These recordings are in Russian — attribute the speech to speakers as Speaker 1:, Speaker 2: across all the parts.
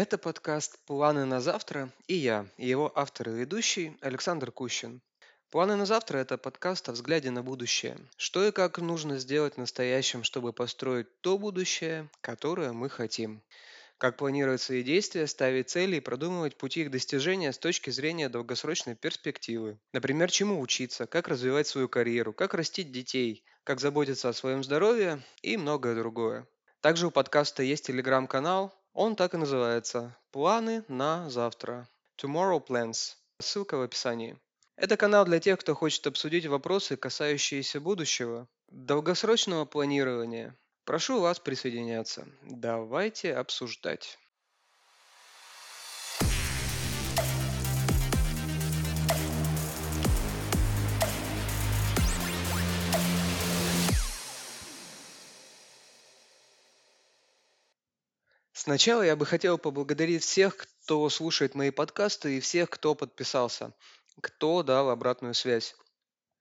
Speaker 1: Это подкаст «Планы на завтра» и я, его автор и ведущий Александр Кущин. «Планы на завтра» – это подкаст о взгляде на будущее. Что и как нужно сделать в настоящем, чтобы построить то будущее, которое мы хотим. Как планировать свои действия, ставить цели и продумывать пути их достижения с точки зрения долгосрочной перспективы. Например, чему учиться, как развивать свою карьеру, как растить детей, как заботиться о своем здоровье и многое другое. Также у подкаста есть телеграм-канал, он так и называется «Планы на завтра». Tomorrow Plans. Ссылка в описании. Это канал для тех, кто хочет обсудить вопросы, касающиеся будущего, долгосрочного планирования. Прошу вас присоединяться. Давайте обсуждать. Сначала я бы хотел поблагодарить всех, кто слушает мои подкасты и всех, кто подписался, кто дал обратную связь.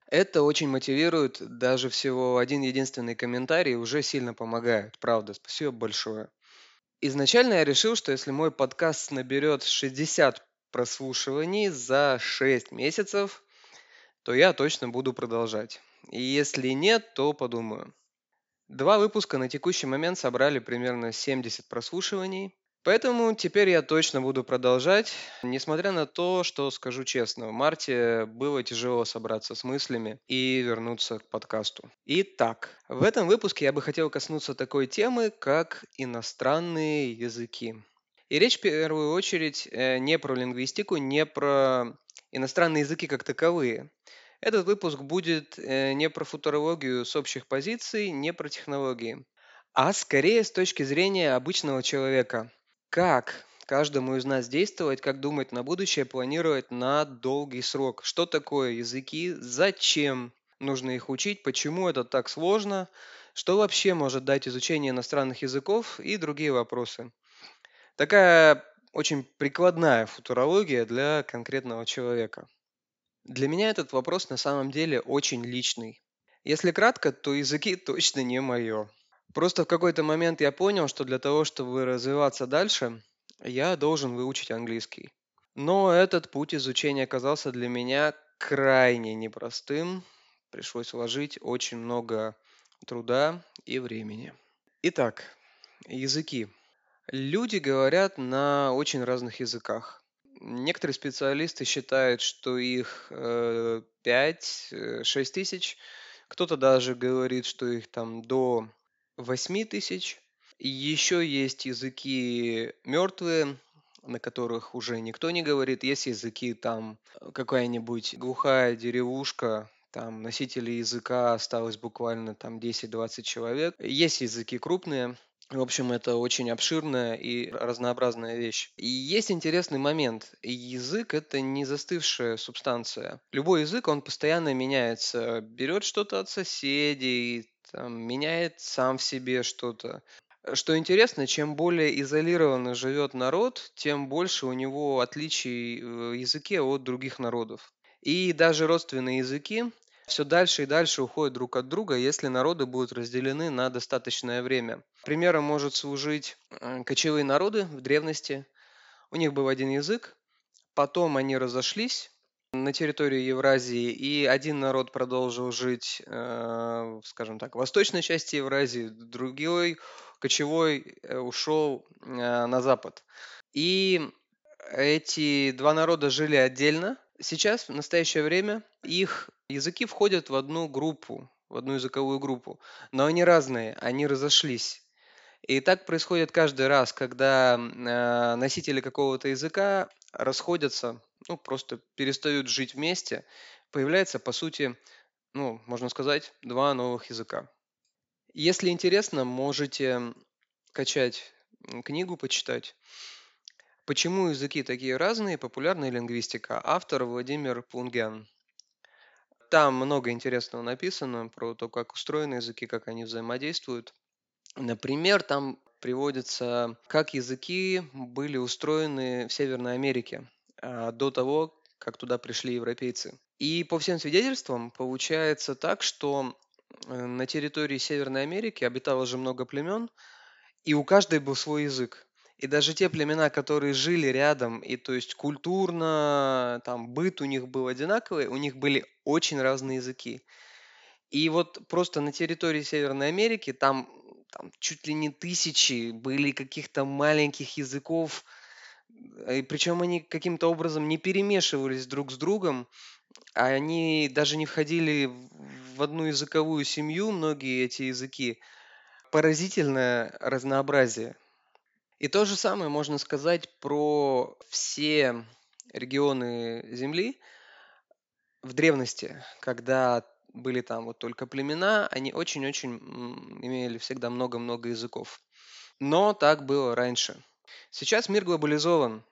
Speaker 1: Это очень мотивирует, даже всего один единственный комментарий уже сильно помогает, правда, спасибо большое. Изначально я решил, что если мой подкаст наберет 60 прослушиваний за 6 месяцев, то я точно буду продолжать. И если нет, то подумаю. Два выпуска на текущий момент собрали примерно 70 прослушиваний. Поэтому теперь я точно буду продолжать, несмотря на то, что скажу честно, в марте было тяжело собраться с мыслями и вернуться к подкасту. Итак, в этом выпуске я бы хотел коснуться такой темы, как иностранные языки. И речь в первую очередь э, не про лингвистику, не про иностранные языки как таковые, этот выпуск будет э, не про футурологию с общих позиций, не про технологии, а скорее с точки зрения обычного человека. Как каждому из нас действовать, как думать на будущее, планировать на долгий срок. Что такое языки, зачем нужно их учить, почему это так сложно, что вообще может дать изучение иностранных языков и другие вопросы. Такая очень прикладная футурология для конкретного человека. Для меня этот вопрос на самом деле очень личный. Если кратко, то языки точно не мое. Просто в какой-то момент я понял, что для того, чтобы развиваться дальше, я должен выучить английский. Но этот путь изучения оказался для меня крайне непростым. Пришлось вложить очень много труда и времени. Итак, языки. Люди говорят на очень разных языках. Некоторые специалисты считают, что их э, 5-6 э, тысяч. Кто-то даже говорит, что их там до 8 тысяч. Еще есть языки мертвые, на которых уже никто не говорит. Есть языки там какая-нибудь глухая деревушка, там носителей языка осталось буквально там 10-20 человек. Есть языки крупные, в общем, это очень обширная и разнообразная вещь. И есть интересный момент. Язык– это не застывшая субстанция. Любой язык, он постоянно меняется. Берет что-то от соседей, там, меняет сам в себе что-то. Что интересно, чем более изолированно живет народ, тем больше у него отличий в языке от других народов. И даже родственные языки все дальше и дальше уходят друг от друга, если народы будут разделены на достаточное время. Примером может служить э, кочевые народы в древности. У них был один язык, потом они разошлись на территории Евразии, и один народ продолжил жить, э, скажем так, в восточной части Евразии, другой кочевой э, ушел на запад. И эти два народа жили отдельно. Сейчас, в настоящее время, их Языки входят в одну группу, в одну языковую группу, но они разные, они разошлись. И так происходит каждый раз, когда э, носители какого-то языка расходятся, ну, просто перестают жить вместе, появляется, по сути, ну, можно сказать, два новых языка. Если интересно, можете качать книгу, почитать. Почему языки такие разные? Популярная лингвистика. Автор Владимир Пунгян. Там много интересного написано про то, как устроены языки, как они взаимодействуют. Например, там приводится, как языки были устроены в Северной Америке а, до того, как туда пришли европейцы. И по всем свидетельствам получается так, что э, на территории Северной Америки обитало же много племен, и у каждой был свой язык. И даже те племена, которые жили рядом, и то есть культурно, там быт у них был одинаковый, у них были очень разные языки. И вот просто на территории Северной Америки там, там чуть ли не тысячи были каких-то маленьких языков, и причем они каким-то образом не перемешивались друг с другом, а они даже не входили в одну языковую семью, многие эти языки. Поразительное разнообразие. И то же самое можно сказать про все регионы Земли в древности, когда были там вот только племена, они очень-очень имели всегда много-много языков. Но так было раньше. Сейчас мир глобализован.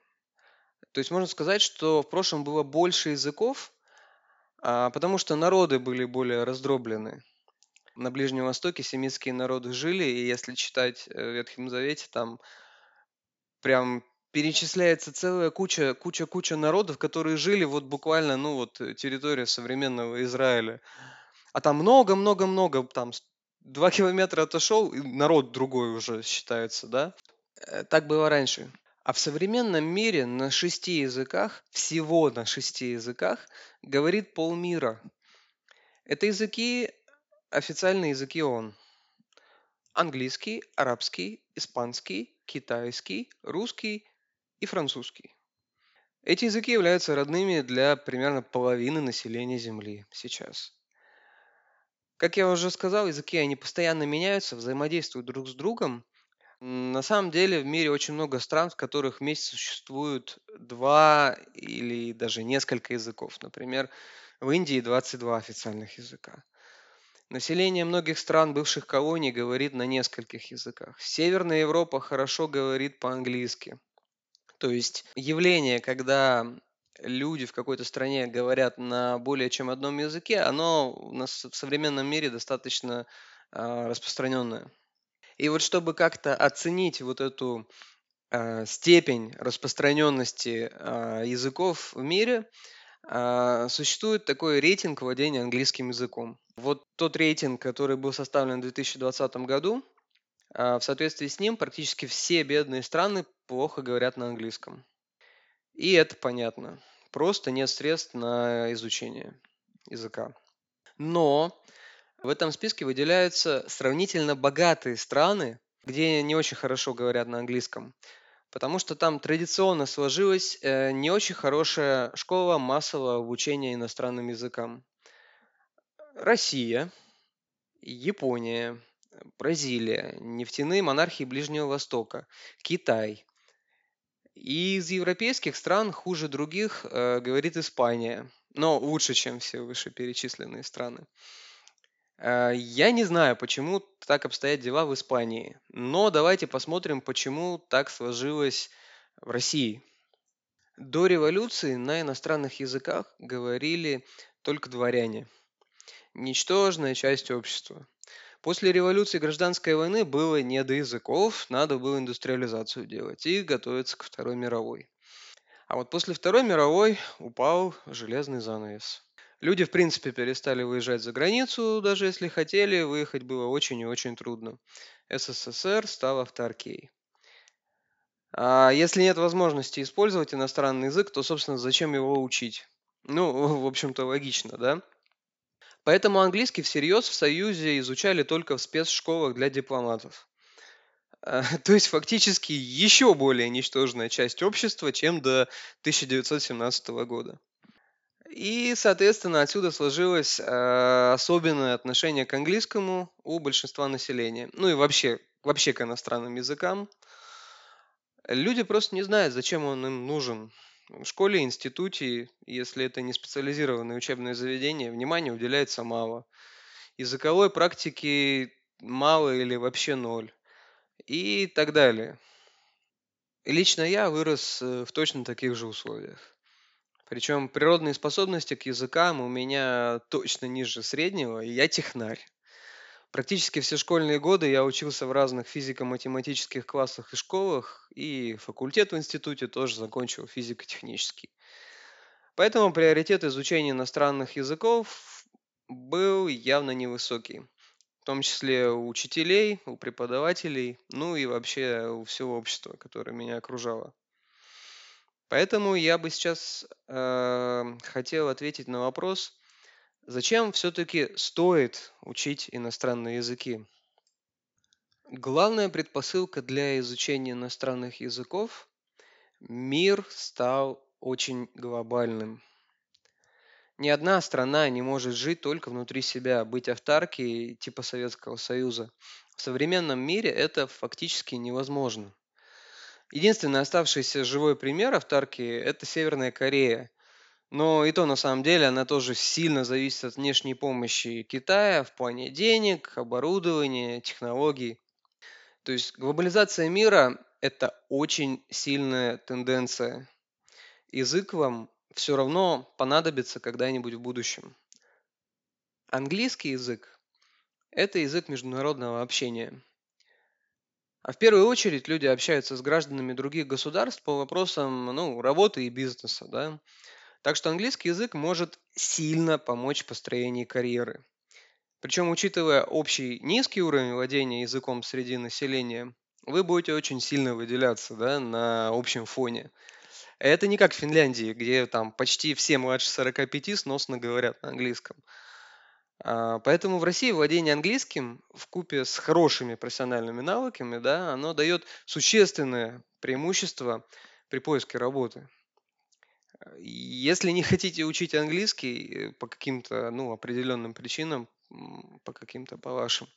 Speaker 1: То есть можно сказать, что в прошлом было больше языков, а, потому что народы были более раздроблены. На Ближнем Востоке семитские народы жили, и если читать э, в Ветхом Завете, там прям перечисляется целая куча, куча, куча народов, которые жили вот буквально, ну вот э, территория современного Израиля. А там много-много-много, там два километра отошел, и народ другой уже считается, да? Э, так было раньше. А в современном мире на шести языках, всего на шести языках, говорит полмира. Это языки, официальные языки ООН. Английский, арабский, испанский, китайский, русский и французский. Эти языки являются родными для примерно половины населения Земли сейчас. Как я уже сказал, языки, они постоянно меняются, взаимодействуют друг с другом. На самом деле в мире очень много стран, в которых вместе существуют два или даже несколько языков. Например, в Индии 22 официальных языка. Население многих стран бывших колоний говорит на нескольких языках. Северная Европа хорошо говорит по-английски. То есть явление, когда люди в какой-то стране говорят на более чем одном языке, оно у нас в современном мире достаточно э, распространенное. И вот чтобы как-то оценить вот эту э, степень распространенности э, языков в мире, э, существует такой рейтинг владения английским языком. Вот тот рейтинг, который был составлен в 2020 году, в соответствии с ним практически все бедные страны плохо говорят на английском. И это понятно. Просто нет средств на изучение языка. Но в этом списке выделяются сравнительно богатые страны, где не очень хорошо говорят на английском, потому что там традиционно сложилась э, не очень хорошая школа массового обучения иностранным языкам. Россия, Япония, Бразилия, нефтяные монархии Ближнего Востока, Китай, и из европейских стран хуже других э, говорит Испания, но лучше, чем все вышеперечисленные страны. Я не знаю, почему так обстоят дела в Испании, но давайте посмотрим, почему так сложилось в России. До революции на иностранных языках говорили только дворяне, ничтожная часть общества. После революции и гражданской войны было не до языков, надо было индустриализацию делать и готовиться к Второй мировой. А вот после Второй мировой упал железный занавес. Люди, в принципе, перестали выезжать за границу, даже если хотели, выехать было очень и очень трудно. СССР стал авторкей. А если нет возможности использовать иностранный язык, то, собственно, зачем его учить? Ну, в общем-то, логично, да? Поэтому английский всерьез в Союзе изучали только в спецшколах для дипломатов. А, то есть фактически еще более ничтожная часть общества, чем до 1917 года. И, соответственно, отсюда сложилось э, особенное отношение к английскому у большинства населения. Ну и вообще, вообще к иностранным языкам. Люди просто не знают, зачем он им нужен. В школе, институте, если это не специализированное учебное заведение, внимания уделяется мало. Языковой практики мало или вообще ноль. И так далее. Лично я вырос э, в точно таких же условиях. Причем природные способности к языкам у меня точно ниже среднего, и я технарь. Практически все школьные годы я учился в разных физико-математических классах и школах, и факультет в институте тоже закончил физико-технический. Поэтому приоритет изучения иностранных языков был явно невысокий. том числе у учителей, у преподавателей, ну и вообще у всего общества, которое меня окружало. Поэтому я бы сейчас э, хотел ответить на вопрос, зачем все-таки стоит учить иностранные языки? Главная предпосылка для изучения иностранных языков– мир стал очень глобальным. Ни одна страна не может жить только внутри себя, быть автаркией типа Советского Союза. В современном мире это фактически невозможно. Единственный оставшийся живой пример автаркии – это Северная Корея. Но и то на самом деле она тоже сильно зависит от внешней помощи Китая в плане денег, оборудования, технологий. То есть глобализация мира – это очень сильная тенденция. Язык вам все равно понадобится когда-нибудь в будущем. Английский язык – это язык международного общения. А в первую очередь люди общаются с гражданами других государств по вопросам ну, работы и бизнеса. Да? Так что английский язык может сильно помочь в построении карьеры. Причем, учитывая общий низкий уровень владения языком среди населения, вы будете очень сильно выделяться да, на общем фоне. Это не как в Финляндии, где там почти все младше 45 сносно говорят на английском. А, поэтому в России владение английским в купе с хорошими профессиональными навыками, да, оно дает существенное преимущество при поиске работы. Если не хотите учить английский э, по каким-то ну, определенным причинам, по каким-то по вашим,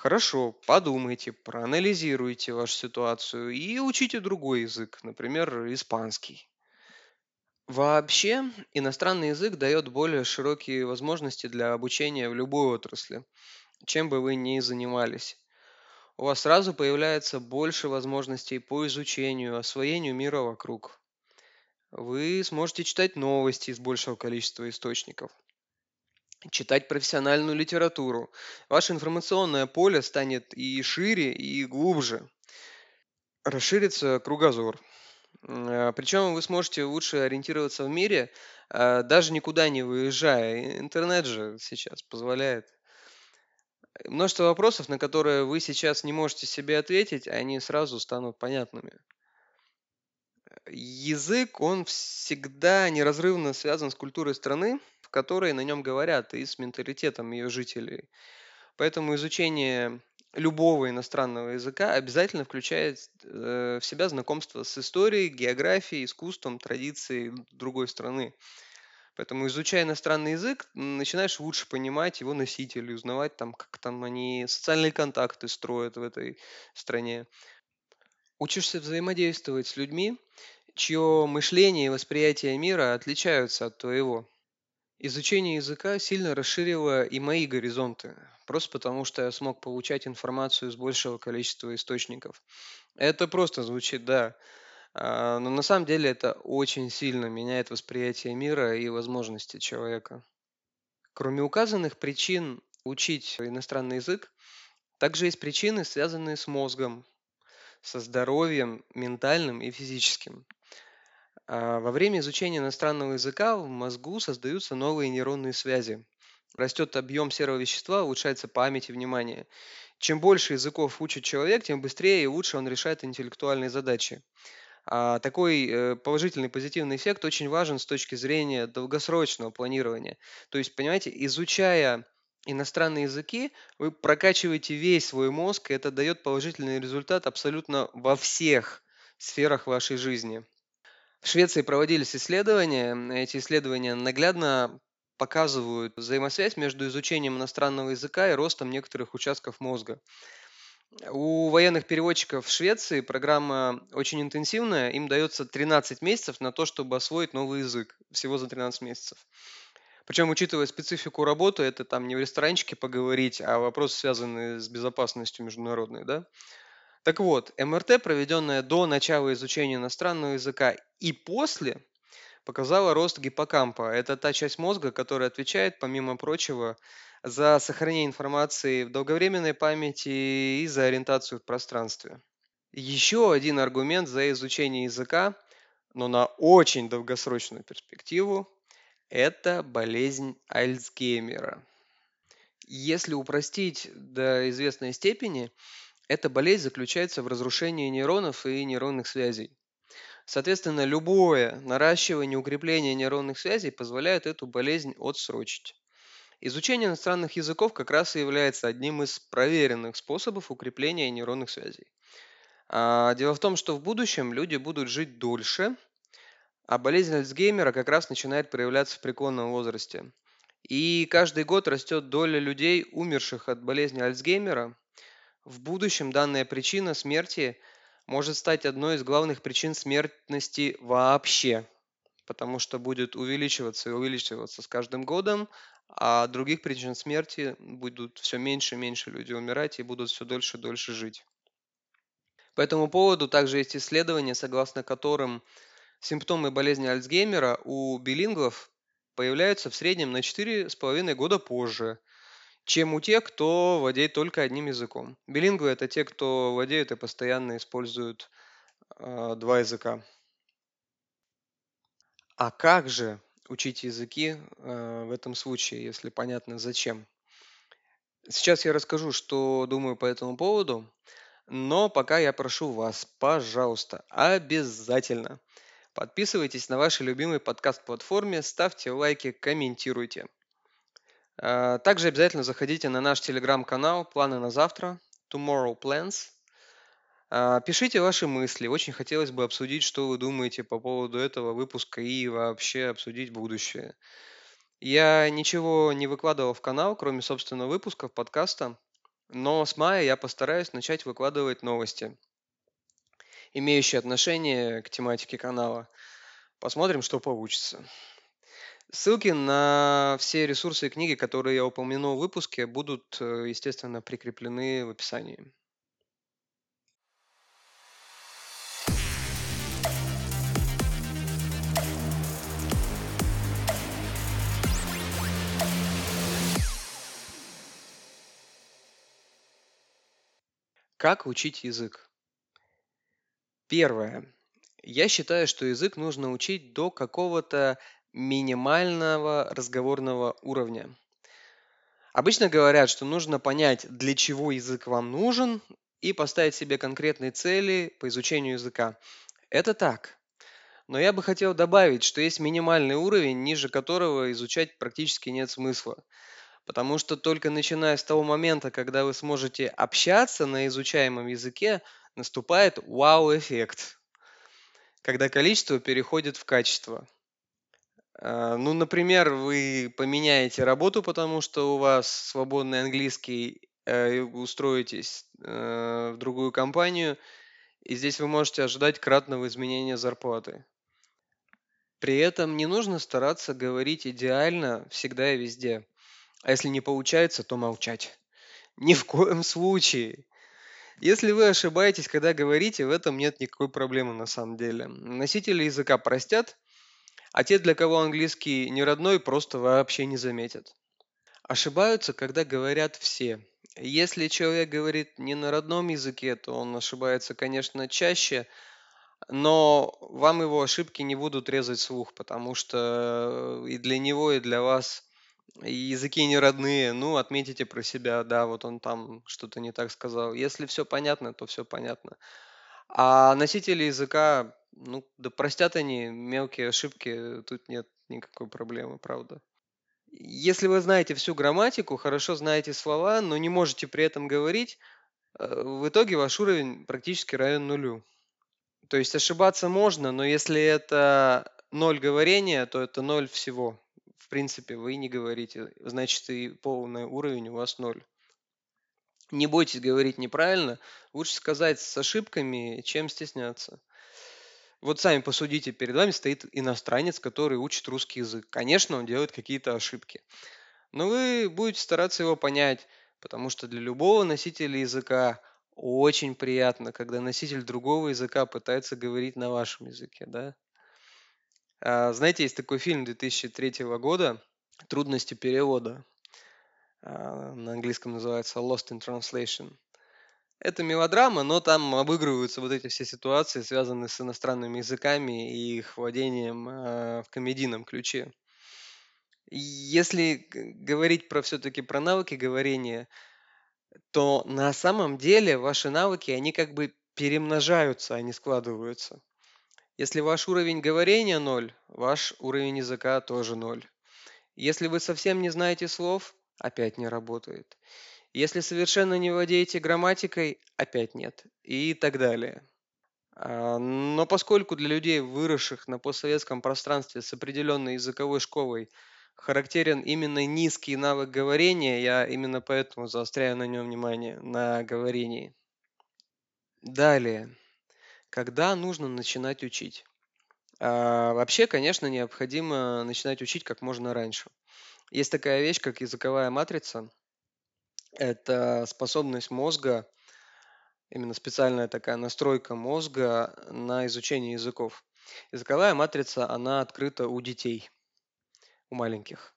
Speaker 1: Хорошо, подумайте, проанализируйте вашу ситуацию и учите другой язык, например, испанский. Вообще, иностранный язык дает более широкие возможности для обучения в любой отрасли, чем бы вы ни занимались. У вас сразу появляется больше возможностей по изучению, освоению мира вокруг. Вы сможете читать новости из большего количества источников читать профессиональную литературу. Ваше информационное поле станет и шире, и глубже. Расширится кругозор. А, Причем вы сможете лучше ориентироваться в мире, а, даже никуда не выезжая. Интернет же сейчас позволяет. Множество вопросов, на которые вы сейчас не можете себе ответить, они сразу станут понятными. Язык, он всегда неразрывно связан с культурой страны, в которой на нем говорят, и с менталитетом ее жителей. Поэтому изучение любого иностранного языка обязательно включает э, в себя знакомство с историей, географией, искусством, традицией другой страны. Поэтому, изучая иностранный язык, начинаешь лучше понимать его носителей, узнавать там, как там они социальные контакты строят в этой стране. Учишься взаимодействовать с людьми, чье мышление и восприятие мира отличаются от твоего. Изучение языка сильно расширило и мои горизонты, просто потому что я смог получать информацию из большего количества источников. Это просто звучит, да, а, но на самом деле это очень сильно меняет восприятие мира и возможности человека. Кроме указанных причин учить иностранный язык, также есть причины, связанные с мозгом, со здоровьем ментальным и физическим. А, во время изучения иностранного языка в мозгу создаются новые нейронные связи. Растет объем серого вещества, улучшается память и внимание. Чем больше языков учит человек, тем быстрее и лучше он решает интеллектуальные задачи. А такой э, положительный, позитивный эффект очень важен с точки зрения долгосрочного планирования. То есть, понимаете, изучая иностранные языки, вы прокачиваете весь свой мозг, и это дает положительный результат абсолютно во всех сферах вашей жизни. В Швеции проводились исследования. Эти исследования наглядно показывают взаимосвязь между изучением иностранного языка и ростом некоторых участков мозга. У военных переводчиков в Швеции программа очень интенсивная. Им дается 13 месяцев на то, чтобы освоить новый язык. Всего за 13 месяцев. Причем, учитывая специфику работы, это там не в ресторанчике поговорить, а вопросы, связанные с безопасностью международной, да. Так вот, МРТ, проведенная до начала изучения иностранного языка и после, показала рост гиппокампа. Это та часть мозга, которая отвечает, помимо прочего, за сохранение информации в долговременной памяти и за ориентацию в пространстве. Еще один аргумент за изучение языка, но на очень долгосрочную перспективу, это болезнь Альцгеймера. Если упростить до известной степени, эта болезнь заключается в разрушении нейронов и нейронных связей. Соответственно, любое наращивание, укрепление нейронных связей позволяет эту болезнь отсрочить. Изучение иностранных языков как раз и является одним из проверенных способов укрепления нейронных связей. А, дело в том, что в будущем люди будут жить дольше, а болезнь Альцгеймера как раз начинает проявляться в преклонном возрасте. И каждый год растет доля людей, умерших от болезни Альцгеймера. В будущем данная причина смерти может стать одной из главных причин смертности вообще, потому что будет увеличиваться и увеличиваться с каждым годом, а других причин смерти будут все меньше и меньше люди умирать и будут все дольше и дольше жить. По этому поводу также есть исследования, согласно которым симптомы болезни Альцгеймера у билингвов появляются в среднем на 4,5 года позже, чем у тех, кто владеет только одним языком. Билингвы – это те, кто владеют и постоянно используют э, два языка. А как же учить языки э, в этом случае, если понятно зачем? Сейчас я расскажу, что думаю по этому поводу, но пока я прошу вас, пожалуйста, обязательно подписывайтесь на вашей любимой подкаст-платформе, ставьте лайки, комментируйте – также обязательно заходите на наш телеграм-канал «Планы на завтра» Tomorrow Plans. Э, пишите ваши мысли. Очень хотелось бы обсудить, что вы думаете по поводу этого выпуска и вообще обсудить будущее. Я ничего не выкладывал в канал, кроме, собственно, выпусков подкаста, но с мая я постараюсь начать выкладывать новости, имеющие отношение к тематике канала. Посмотрим, что получится. Ссылки на все ресурсы и книги, которые я упомянул в выпуске, будут, э, естественно, прикреплены в описании. Как учить язык? Первое. Я считаю, что язык нужно учить до какого-то минимального разговорного уровня. Обычно говорят, что нужно понять, для чего язык вам нужен, и поставить себе конкретные цели по изучению языка. Это так. Но я бы хотел добавить, что есть минимальный уровень, ниже которого изучать практически нет смысла. Потому что только начиная с того момента, когда вы сможете общаться на изучаемом языке, наступает вау-эффект, когда количество переходит в качество – а, ну, например, вы поменяете работу, потому что у вас свободный английский, э, устроитесь э, в другую компанию, и здесь вы можете ожидать кратного изменения зарплаты. При этом не нужно стараться говорить идеально всегда и везде. А если не получается, то молчать. Ни в коем случае. Если вы ошибаетесь, когда говорите, в этом нет никакой проблемы на самом деле. Носители языка простят – а те, для кого английский не родной, просто вообще не заметят. Ошибаются, когда говорят все. Если человек говорит не на родном языке, то он ошибается, конечно, чаще, но вам его ошибки не будут резать слух, потому что и для него, и для вас языки не родные. Ну, отметите про себя, да, вот он там что-то не так сказал. Если все понятно, то все понятно. А носители языка ну, да простят они мелкие ошибки, тут нет никакой проблемы, правда. Если вы знаете всю грамматику, хорошо знаете слова, но не можете при этом говорить, э, в итоге ваш уровень практически равен нулю. То есть ошибаться можно, но если это ноль говорения, то это ноль всего. В принципе, вы не говорите, значит и полный уровень у вас ноль. Не бойтесь говорить неправильно, лучше сказать с ошибками, чем стесняться. Вот сами посудите, перед вами стоит иностранец, который учит русский язык. Конечно, он делает какие-то ошибки. Но вы будете стараться его понять, потому что для любого носителя языка очень приятно, когда носитель другого языка пытается говорить на вашем языке, да? А, знаете, есть такой фильм 2003 года «Трудности перевода». А, на английском называется Lost in Translation. Это мелодрама, но там обыгрываются вот эти все ситуации, связанные с иностранными языками и их владением э, в комедийном ключе. Если говорить про все-таки про навыки говорения, то на самом деле ваши навыки, они как бы перемножаются, они складываются. Если ваш уровень говорения ноль, ваш уровень языка тоже ноль. Если вы совсем не знаете слов, опять не работает. Если совершенно не владеете грамматикой, опять нет. И так далее. А, Но поскольку для людей, выросших на постсоветском пространстве с определенной языковой школой, характерен именно низкий навык говорения, я именно поэтому заостряю на нем внимание, на говорении. Далее. Когда нужно начинать учить? А, Вообще, конечно, необходимо начинать учить как можно раньше. Есть такая вещь, как языковая матрица. Это способность мозга именно специальная такая настройка мозга на изучение языков. Языковая матрица, она открыта у детей, у маленьких.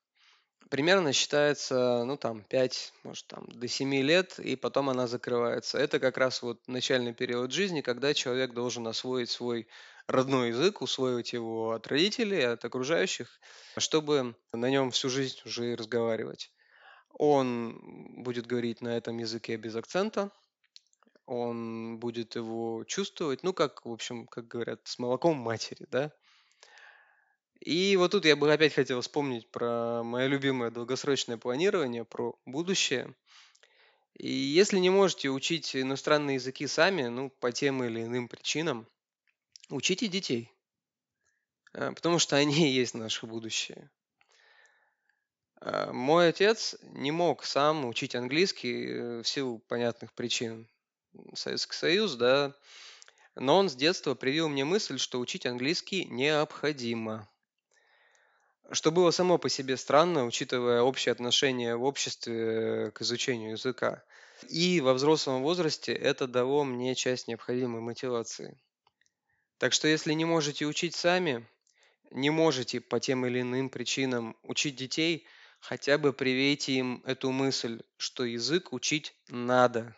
Speaker 1: Примерно считается, ну там, 5, может там, до 7 лет, и потом она закрывается. Это как раз вот начальный период жизни, когда человек должен освоить свой родной язык, усвоить его от родителей, от окружающих, чтобы на нем всю жизнь уже и разговаривать. Он будет говорить на этом языке без акцента, он будет его чувствовать, ну, как, в общем, как говорят, с молоком матери, да. И вот тут я бы опять хотел вспомнить про мое любимое долгосрочное планирование, про будущее. И если не можете учить иностранные языки сами, ну, по тем или иным причинам, учите детей, а, потому что они и есть наше будущее. А, Мой отец не мог сам учить английский э, в силу понятных причин. Советский Союз, да, но он с детства привил мне мысль, что учить английский необходимо. Что было само по себе странно, учитывая общее отношение в обществе к изучению языка. И во взрослом возрасте это дало мне часть необходимой мотивации. Так что если не можете учить сами, не можете по тем или иным причинам учить детей, хотя бы привейте им эту мысль, что язык учить надо.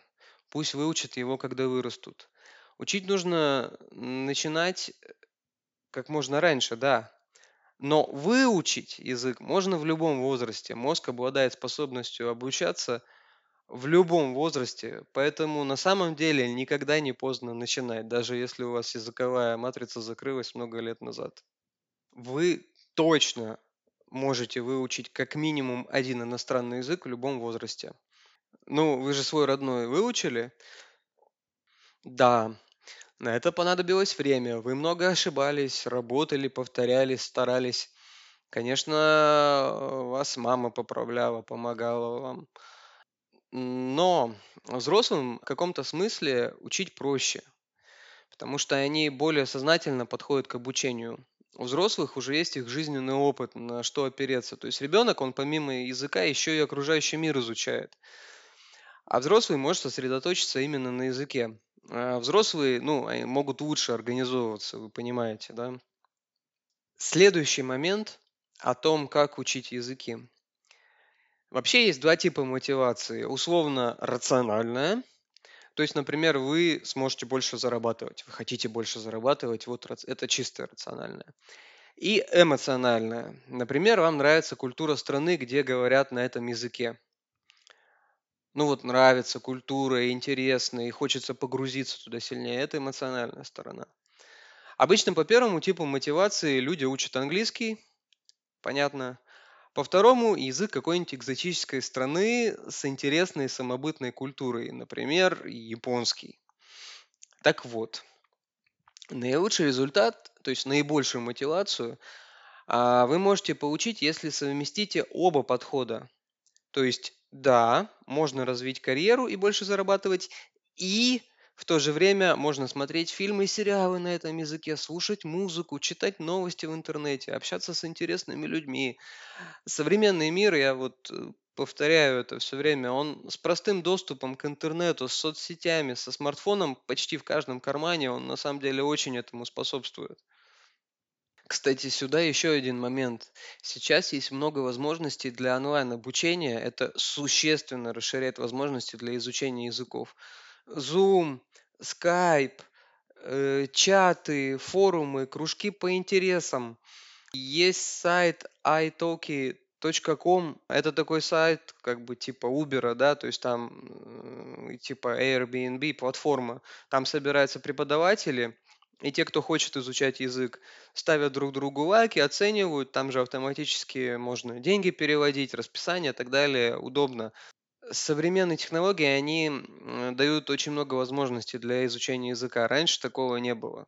Speaker 1: Пусть выучат его, когда вырастут. Учить нужно начинать как можно раньше, да. Но выучить язык можно в любом возрасте. Мозг обладает способностью обучаться в любом возрасте. Поэтому на самом деле никогда не поздно начинать, даже если у вас языковая матрица закрылась много лет назад. Вы точно можете выучить как минимум один иностранный язык в любом возрасте. Ну, вы же свой родной выучили? Да, на это понадобилось время. Вы много ошибались, работали, повторяли, старались. Конечно, вас мама поправляла, помогала вам. Но взрослым в каком-то смысле учить проще, потому что они более сознательно подходят к обучению. У взрослых уже есть их жизненный опыт, на что опереться. То есть ребенок, он помимо языка еще и окружающий мир изучает. А взрослый может сосредоточиться именно на языке. А взрослые, ну, могут лучше организовываться, вы понимаете, да? Следующий момент о том, как учить языки. Вообще есть два типа мотивации. Условно рациональная. То есть, например, вы сможете больше зарабатывать. Вы хотите больше зарабатывать. Вот это чистая рациональная. И эмоциональная. Например, вам нравится культура страны, где говорят на этом языке. Ну вот нравится культура, интересно, и хочется погрузиться туда сильнее. Это эмоциональная сторона. Обычно по первому типу мотивации люди учат английский, понятно. По второму язык какой-нибудь экзотической страны с интересной самобытной культурой, например, японский. Так вот, наилучший результат, то есть наибольшую мотивацию, а, вы можете получить, если совместите оба подхода. То есть, да, можно развить карьеру и больше зарабатывать, и в то же время можно смотреть фильмы и сериалы на этом языке, слушать музыку, читать новости в интернете, общаться с интересными людьми. Современный мир, я вот э, повторяю это все время, он с простым доступом к интернету, с соцсетями, со смартфоном почти в каждом кармане, он на самом деле очень этому способствует. Кстати, сюда еще один момент. Сейчас есть много возможностей для онлайн-обучения. Это существенно расширяет возможности для изучения языков. Zoom, Skype, э, чаты, форумы, кружки по интересам. Есть сайт italki .com это такой сайт, как бы типа Uber, да, то есть там э, типа Airbnb, платформа. Там собираются преподаватели, и те, кто хочет изучать язык, ставят друг другу лайки, оценивают, там же автоматически можно деньги переводить, расписание и так далее, удобно. Современные технологии, они дают очень много возможностей для изучения языка. Раньше такого не было.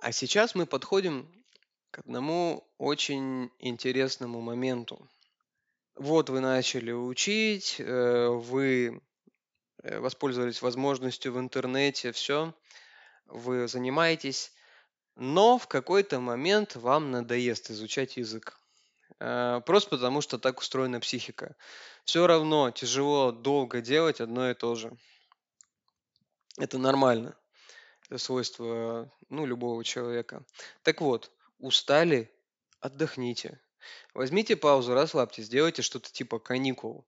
Speaker 1: А сейчас мы подходим к одному очень интересному моменту. Вот вы начали учить, э, вы э, воспользовались возможностью в интернете, все, вы занимаетесь, но в какой-то момент вам надоест изучать язык. Э, просто потому, что так устроена психика. Все равно тяжело долго делать одно и то же. Это нормально. Это свойство ну, любого человека. Так вот, устали, отдохните. Возьмите паузу, расслабьтесь, сделайте что-то типа каникул.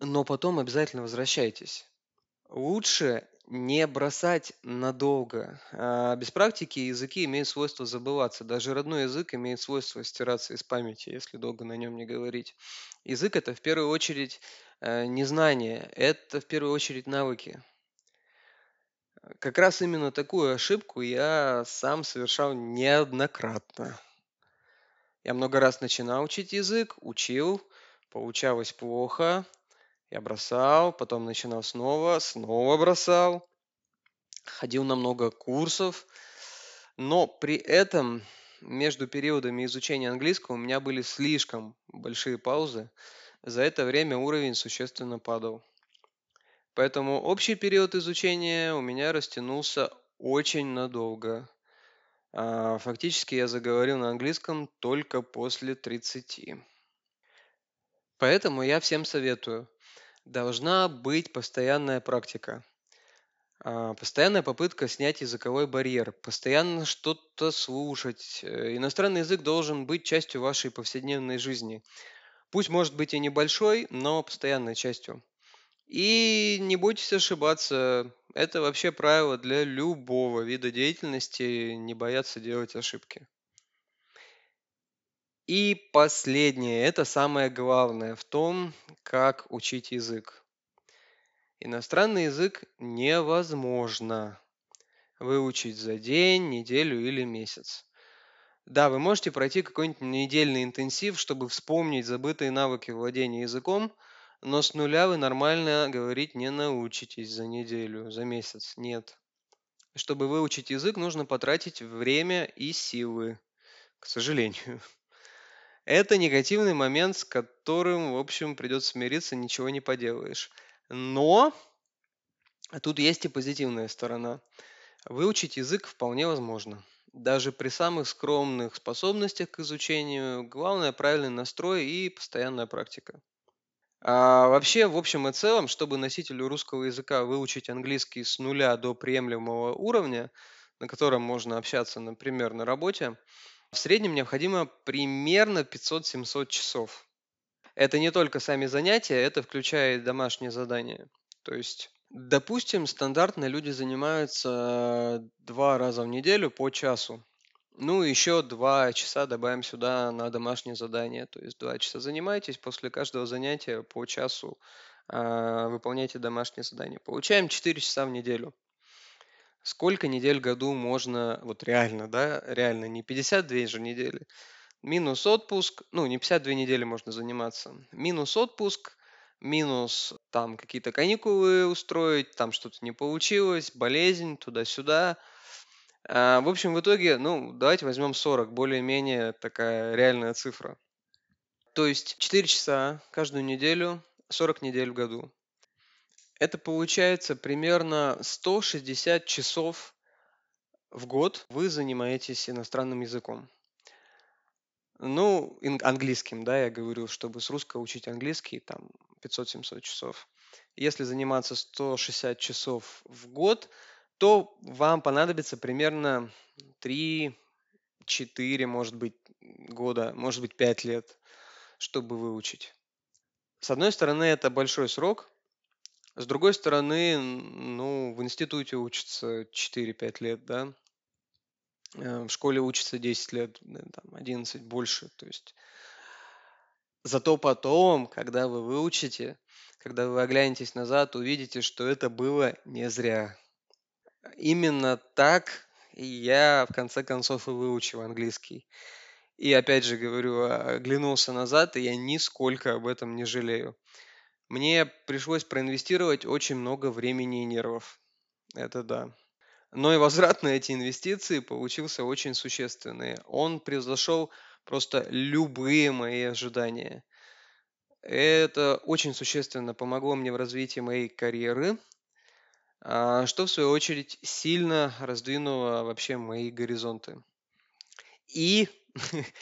Speaker 1: Но потом обязательно возвращайтесь. Лучше не бросать надолго. А без практики языки имеют свойство забываться. Даже родной язык имеет свойство стираться из памяти, если долго на нем не говорить. Язык это в первую очередь э, не знание, это в первую очередь навыки. Как раз именно такую ошибку я сам совершал неоднократно. Я много раз начинал учить язык, учил, получалось плохо, я бросал, потом начинал снова, снова бросал, ходил на много курсов, но при этом между периодами изучения английского у меня были слишком большие паузы. За это время уровень существенно падал. Поэтому общий период изучения у меня растянулся очень надолго. А, фактически я заговорил на английском только после 30. Поэтому я всем советую. Должна быть постоянная практика. А, постоянная попытка снять языковой барьер, постоянно что-то слушать. Э, иностранный язык должен быть частью вашей повседневной жизни. Пусть может быть и небольшой, но постоянной частью. И не бойтесь ошибаться. Это вообще правило для любого вида деятельности, не бояться делать ошибки. И последнее, это самое главное в том, как учить язык. Иностранный язык невозможно выучить за день, неделю или месяц. Да, вы можете пройти какой-нибудь недельный интенсив, чтобы вспомнить забытые навыки владения языком – но с нуля вы нормально говорить не научитесь за неделю, за месяц. Нет. Чтобы выучить язык, нужно потратить время и силы. К сожалению. Это негативный момент, с которым, в общем, придется смириться, ничего не поделаешь. Но тут есть и позитивная сторона. Выучить язык вполне возможно. Даже при самых скромных способностях к изучению, главное правильный настрой и постоянная практика. А, вообще, в общем и целом, чтобы носителю русского языка выучить английский с нуля до приемлемого уровня, на котором можно общаться, например, на работе, в среднем необходимо примерно 500-700 часов. Это не только сами занятия, это включает домашние задания. То есть, допустим, стандартно люди занимаются два раза в неделю по часу. Ну, еще два часа добавим сюда на домашнее задание. То есть два часа занимайтесь, после каждого занятия по часу а, выполняйте домашнее задание. Получаем 4 часа в неделю. Сколько недель в году можно, вот реально, да, реально, не 52 же недели, минус отпуск, ну, не 52 недели можно заниматься, минус отпуск, минус там какие-то каникулы устроить, там что-то не получилось, болезнь, туда-сюда – а, в общем, в итоге, ну, давайте возьмем 40, более-менее такая реальная цифра. То есть 4 часа каждую неделю, 40 недель в году. Это получается примерно 160 часов в год вы занимаетесь иностранным языком. Ну, английским, да, я говорю, чтобы с русского учить английский, там 500-700 часов. Если заниматься 160 часов в год, то вам понадобится примерно 3-4, может быть, года, может быть, 5 лет, чтобы выучить. С одной стороны, это большой срок, с другой стороны, ну, в институте учатся 4-5 лет, да, э, в школе учатся 10 лет, там, 11, больше, то есть Зато потом, когда вы выучите, когда вы оглянетесь назад, увидите, что это было не зря. Именно так я в конце концов и выучил английский. И опять же говорю, оглянулся назад, и я нисколько об этом не жалею. Мне пришлось проинвестировать очень много времени и нервов. Это да. Но и возврат на эти инвестиции получился очень существенный. Он превзошел просто любые мои ожидания. Это очень существенно помогло мне в развитии моей карьеры, а, что в свою очередь сильно раздвинуло вообще мои горизонты. И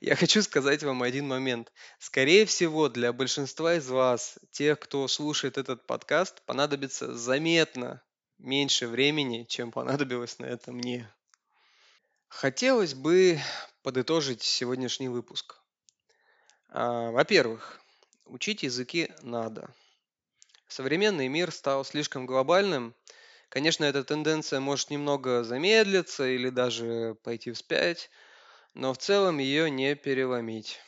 Speaker 1: я хочу сказать вам один момент. Скорее всего, для большинства из вас, тех, кто слушает этот подкаст, понадобится заметно меньше времени, чем понадобилось на это мне. Хотелось бы подытожить сегодняшний выпуск. А, во-первых, учить языки надо. Современный мир стал слишком глобальным. Конечно, эта тенденция может немного замедлиться или даже пойти вспять, но в целом ее не переломить.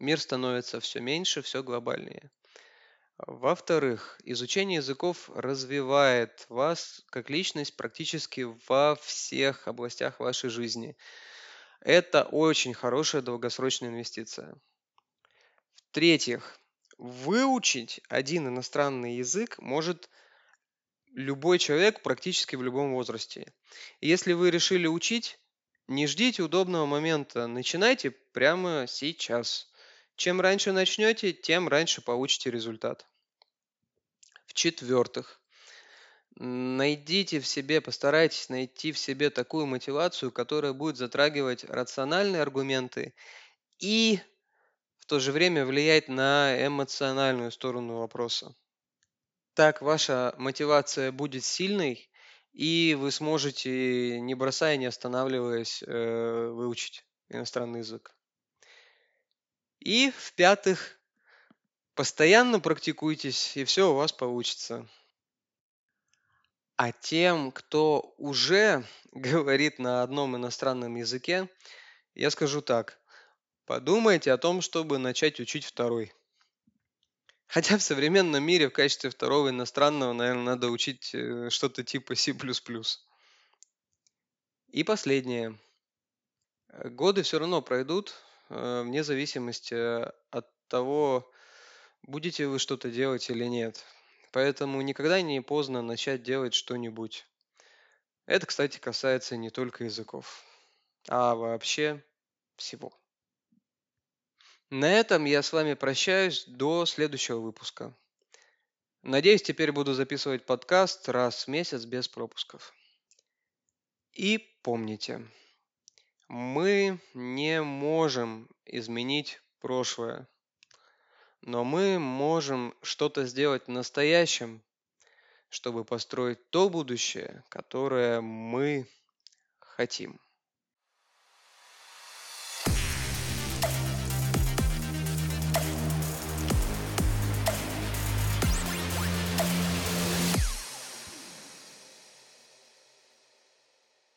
Speaker 1: Мир становится все меньше, все глобальнее. Во-вторых, изучение языков развивает вас как личность практически во всех областях вашей жизни. Это очень хорошая долгосрочная инвестиция. В-третьих, выучить один иностранный язык может любой человек практически в любом возрасте. И если вы решили учить, не ждите удобного момента, начинайте прямо сейчас. Чем раньше начнете, тем раньше получите результат. В-четвертых, найдите в себе, постарайтесь найти в себе такую мотивацию, которая будет затрагивать рациональные аргументы и в то же время влиять на эмоциональную сторону вопроса. Так ваша мотивация будет сильной, и вы сможете, не бросая, не останавливаясь, э, выучить иностранный язык. И в-пятых, постоянно практикуйтесь, и все у вас получится. А тем, кто уже говорит на одном иностранном языке, я скажу так. Подумайте о том, чтобы начать учить второй. Хотя в современном мире в качестве второго иностранного, наверное, надо учить э, что-то типа C++. И последнее. Годы все равно пройдут, э, вне зависимости от того, будете вы что-то делать или нет. Поэтому никогда не поздно начать делать что-нибудь. Это, кстати, касается не только языков, а вообще всего. На этом я с вами прощаюсь до следующего выпуска. Надеюсь, теперь буду записывать подкаст раз в месяц без пропусков. И помните, мы не можем изменить прошлое, но мы можем что-то сделать в настоящем, чтобы построить то будущее, которое мы хотим.